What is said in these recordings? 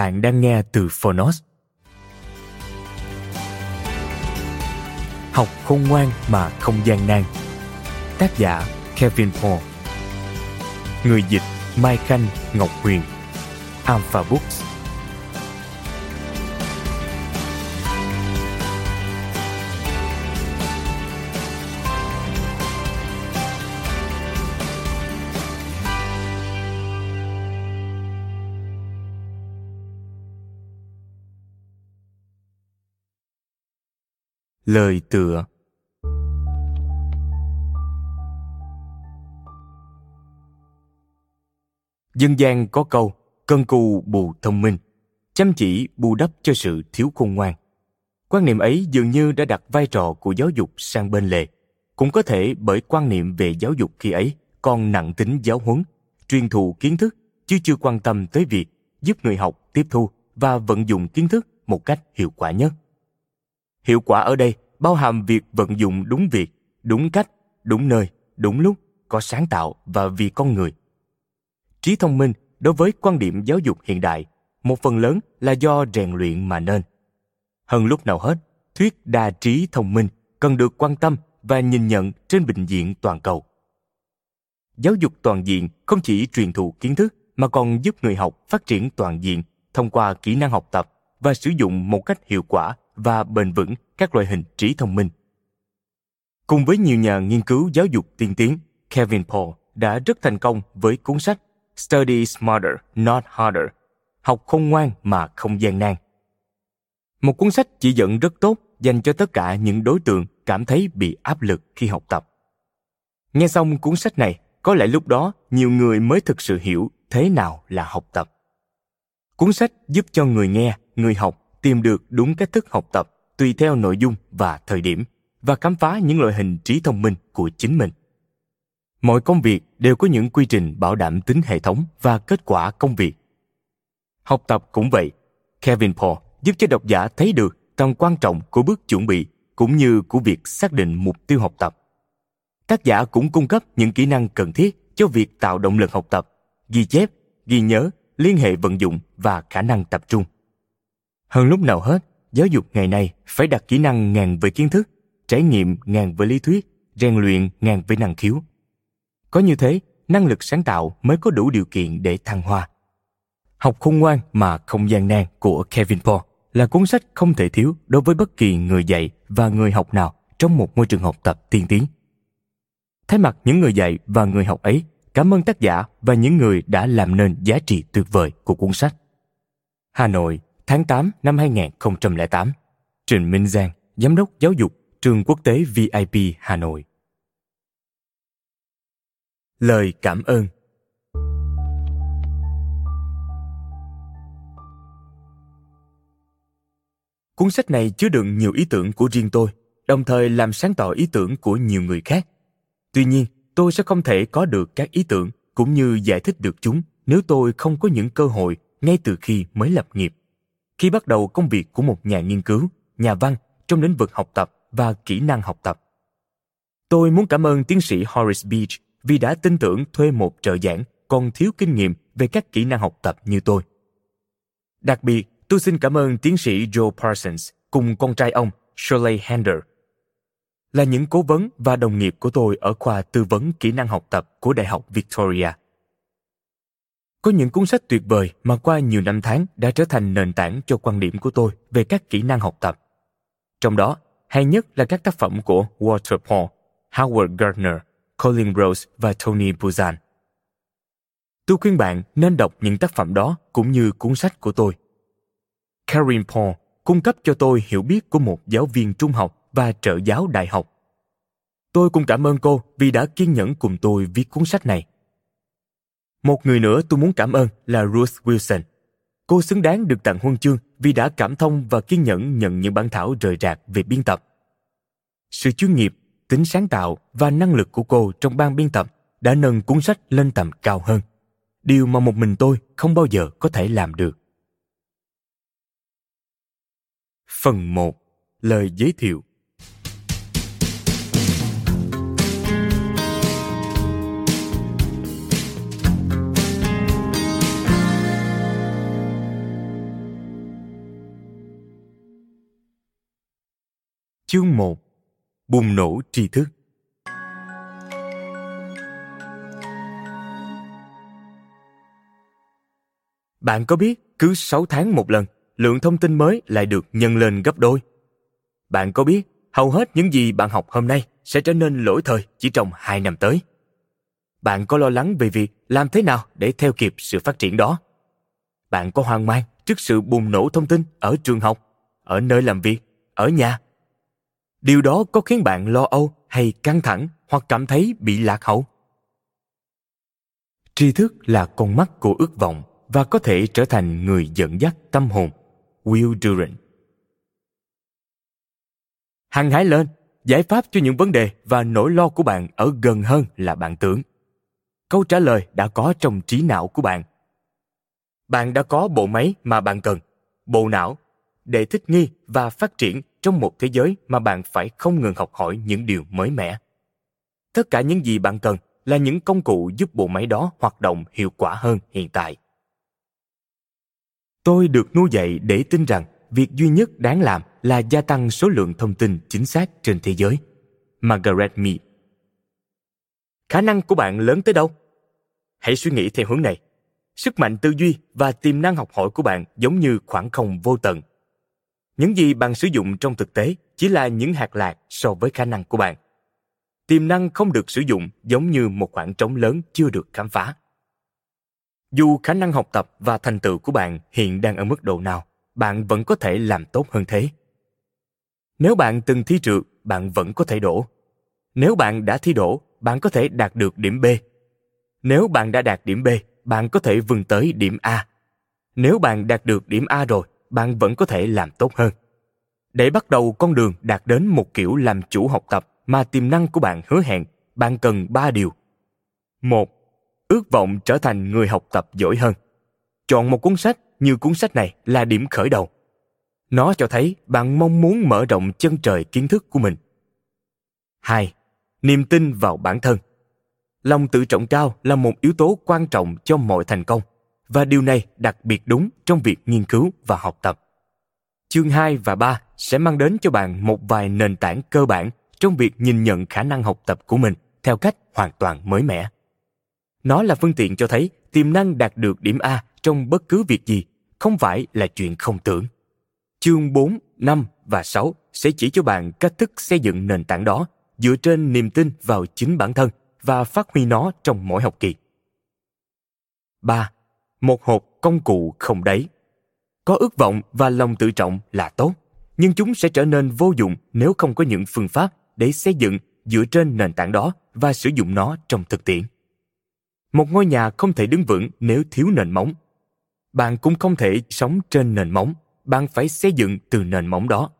Bạn đang nghe từ Phonos. Học khôn ngoan mà không gian nan. Tác giả Kevin Paul. Người dịch Mai Khanh Ngọc Huyền. Alpha Books. Lời tựa Dân gian có câu cân cù bù thông minh, chăm chỉ bù đắp cho sự thiếu khôn ngoan. Quan niệm ấy dường như đã đặt vai trò của giáo dục sang bên lề. Cũng có thể bởi quan niệm về giáo dục khi ấy còn nặng tính giáo huấn, truyền thụ kiến thức chứ chưa quan tâm tới việc giúp người học tiếp thu và vận dụng kiến thức một cách hiệu quả nhất. Hiệu quả ở đây bao hàm việc vận dụng đúng việc, đúng cách, đúng nơi, đúng lúc, có sáng tạo và vì con người. Trí thông minh đối với quan điểm giáo dục hiện đại, một phần lớn là do rèn luyện mà nên. Hơn lúc nào hết, thuyết đa trí thông minh cần được quan tâm và nhìn nhận trên bệnh diện toàn cầu. Giáo dục toàn diện không chỉ truyền thụ kiến thức mà còn giúp người học phát triển toàn diện thông qua kỹ năng học tập và sử dụng một cách hiệu quả và bền vững các loại hình trí thông minh. Cùng với nhiều nhà nghiên cứu giáo dục tiên tiến, Kevin Paul đã rất thành công với cuốn sách Study Smarter, Not Harder, học không ngoan mà không gian nan. Một cuốn sách chỉ dẫn rất tốt dành cho tất cả những đối tượng cảm thấy bị áp lực khi học tập. Nghe xong cuốn sách này, có lẽ lúc đó nhiều người mới thực sự hiểu thế nào là học tập. Cuốn sách giúp cho người nghe, người học tìm được đúng cách thức học tập tùy theo nội dung và thời điểm và khám phá những loại hình trí thông minh của chính mình. Mọi công việc đều có những quy trình bảo đảm tính hệ thống và kết quả công việc. Học tập cũng vậy, kevin paul giúp cho độc giả thấy được tầm quan trọng của bước chuẩn bị cũng như của việc xác định mục tiêu học tập. Tác giả cũng cung cấp những kỹ năng cần thiết cho việc tạo động lực học tập, ghi chép, ghi nhớ, liên hệ vận dụng và khả năng tập trung hơn lúc nào hết, giáo dục ngày nay phải đặt kỹ năng ngàn về kiến thức, trải nghiệm ngàn về lý thuyết, rèn luyện ngàn về năng khiếu. Có như thế, năng lực sáng tạo mới có đủ điều kiện để thăng hoa. Học khôn ngoan mà không gian nan của Kevin Paul là cuốn sách không thể thiếu đối với bất kỳ người dạy và người học nào trong một môi trường học tập tiên tiến. Thay mặt những người dạy và người học ấy, cảm ơn tác giả và những người đã làm nên giá trị tuyệt vời của cuốn sách. Hà Nội, Tháng 8 năm 2008, Trịnh Minh Giang, Giám đốc giáo dục Trường Quốc tế VIP Hà Nội. Lời cảm ơn Cuốn sách này chứa đựng nhiều ý tưởng của riêng tôi, đồng thời làm sáng tỏ ý tưởng của nhiều người khác. Tuy nhiên, tôi sẽ không thể có được các ý tưởng cũng như giải thích được chúng nếu tôi không có những cơ hội ngay từ khi mới lập nghiệp khi bắt đầu công việc của một nhà nghiên cứu, nhà văn trong lĩnh vực học tập và kỹ năng học tập. Tôi muốn cảm ơn tiến sĩ Horace Beach vì đã tin tưởng thuê một trợ giảng còn thiếu kinh nghiệm về các kỹ năng học tập như tôi. Đặc biệt, tôi xin cảm ơn tiến sĩ Joe Parsons cùng con trai ông Shirley Hander. là những cố vấn và đồng nghiệp của tôi ở khoa tư vấn kỹ năng học tập của Đại học Victoria. Có những cuốn sách tuyệt vời mà qua nhiều năm tháng đã trở thành nền tảng cho quan điểm của tôi về các kỹ năng học tập. Trong đó, hay nhất là các tác phẩm của Walter Paul, Howard Gardner, Colin Rose và Tony Buzan. Tôi khuyên bạn nên đọc những tác phẩm đó cũng như cuốn sách của tôi. Karen Paul cung cấp cho tôi hiểu biết của một giáo viên trung học và trợ giáo đại học. Tôi cũng cảm ơn cô vì đã kiên nhẫn cùng tôi viết cuốn sách này. Một người nữa tôi muốn cảm ơn là Ruth Wilson. Cô xứng đáng được tặng huân chương vì đã cảm thông và kiên nhẫn nhận những bản thảo rời rạc về biên tập. Sự chuyên nghiệp, tính sáng tạo và năng lực của cô trong ban biên tập đã nâng cuốn sách lên tầm cao hơn. Điều mà một mình tôi không bao giờ có thể làm được. Phần 1. Lời giới thiệu Chương 1 Bùng nổ tri thức Bạn có biết cứ 6 tháng một lần, lượng thông tin mới lại được nhân lên gấp đôi? Bạn có biết hầu hết những gì bạn học hôm nay sẽ trở nên lỗi thời chỉ trong 2 năm tới? Bạn có lo lắng về việc làm thế nào để theo kịp sự phát triển đó? Bạn có hoang mang trước sự bùng nổ thông tin ở trường học, ở nơi làm việc, ở nhà điều đó có khiến bạn lo âu hay căng thẳng hoặc cảm thấy bị lạc hậu? Tri thức là con mắt của ước vọng và có thể trở thành người dẫn dắt tâm hồn. Will durant. Hăng hái lên, giải pháp cho những vấn đề và nỗi lo của bạn ở gần hơn là bạn tưởng. Câu trả lời đã có trong trí não của bạn. Bạn đã có bộ máy mà bạn cần, bộ não để thích nghi và phát triển trong một thế giới mà bạn phải không ngừng học hỏi những điều mới mẻ. Tất cả những gì bạn cần là những công cụ giúp bộ máy đó hoạt động hiệu quả hơn hiện tại. Tôi được nuôi dạy để tin rằng việc duy nhất đáng làm là gia tăng số lượng thông tin chính xác trên thế giới. Margaret mead. Khả năng của bạn lớn tới đâu? Hãy suy nghĩ theo hướng này. Sức mạnh tư duy và tiềm năng học hỏi của bạn giống như khoảng không vô tận những gì bạn sử dụng trong thực tế chỉ là những hạt lạc so với khả năng của bạn. Tiềm năng không được sử dụng giống như một khoảng trống lớn chưa được khám phá. Dù khả năng học tập và thành tựu của bạn hiện đang ở mức độ nào, bạn vẫn có thể làm tốt hơn thế. Nếu bạn từng thi trượt, bạn vẫn có thể đổ. Nếu bạn đã thi đổ, bạn có thể đạt được điểm b. Nếu bạn đã đạt điểm b, bạn có thể vươn tới điểm a. Nếu bạn đạt được điểm a rồi bạn vẫn có thể làm tốt hơn. Để bắt đầu, con đường đạt đến một kiểu làm chủ học tập mà tiềm năng của bạn hứa hẹn, bạn cần ba điều. Một, ước vọng trở thành người học tập giỏi hơn. Chọn một cuốn sách như cuốn sách này là điểm khởi đầu. Nó cho thấy bạn mong muốn mở rộng chân trời kiến thức của mình. Hai, niềm tin vào bản thân. Lòng tự trọng cao là một yếu tố quan trọng cho mọi thành công và điều này đặc biệt đúng trong việc nghiên cứu và học tập. Chương 2 và 3 sẽ mang đến cho bạn một vài nền tảng cơ bản trong việc nhìn nhận khả năng học tập của mình theo cách hoàn toàn mới mẻ. Nó là phương tiện cho thấy tiềm năng đạt được điểm A trong bất cứ việc gì không phải là chuyện không tưởng. Chương 4, 5 và 6 sẽ chỉ cho bạn cách thức xây dựng nền tảng đó dựa trên niềm tin vào chính bản thân và phát huy nó trong mỗi học kỳ. 3 một hộp công cụ không đáy. Có ước vọng và lòng tự trọng là tốt, nhưng chúng sẽ trở nên vô dụng nếu không có những phương pháp để xây dựng dựa trên nền tảng đó và sử dụng nó trong thực tiễn. Một ngôi nhà không thể đứng vững nếu thiếu nền móng. Bạn cũng không thể sống trên nền móng, bạn phải xây dựng từ nền móng đó.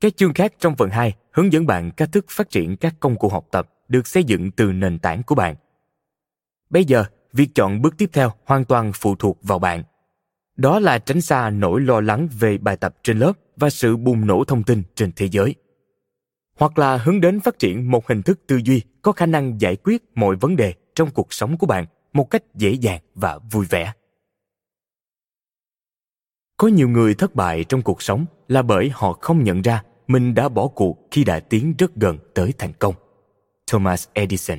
Các chương khác trong phần 2 hướng dẫn bạn cách thức phát triển các công cụ học tập được xây dựng từ nền tảng của bạn. Bây giờ, việc chọn bước tiếp theo hoàn toàn phụ thuộc vào bạn. Đó là tránh xa nỗi lo lắng về bài tập trên lớp và sự bùng nổ thông tin trên thế giới. Hoặc là hướng đến phát triển một hình thức tư duy có khả năng giải quyết mọi vấn đề trong cuộc sống của bạn một cách dễ dàng và vui vẻ. Có nhiều người thất bại trong cuộc sống là bởi họ không nhận ra mình đã bỏ cuộc khi đã tiến rất gần tới thành công. Thomas Edison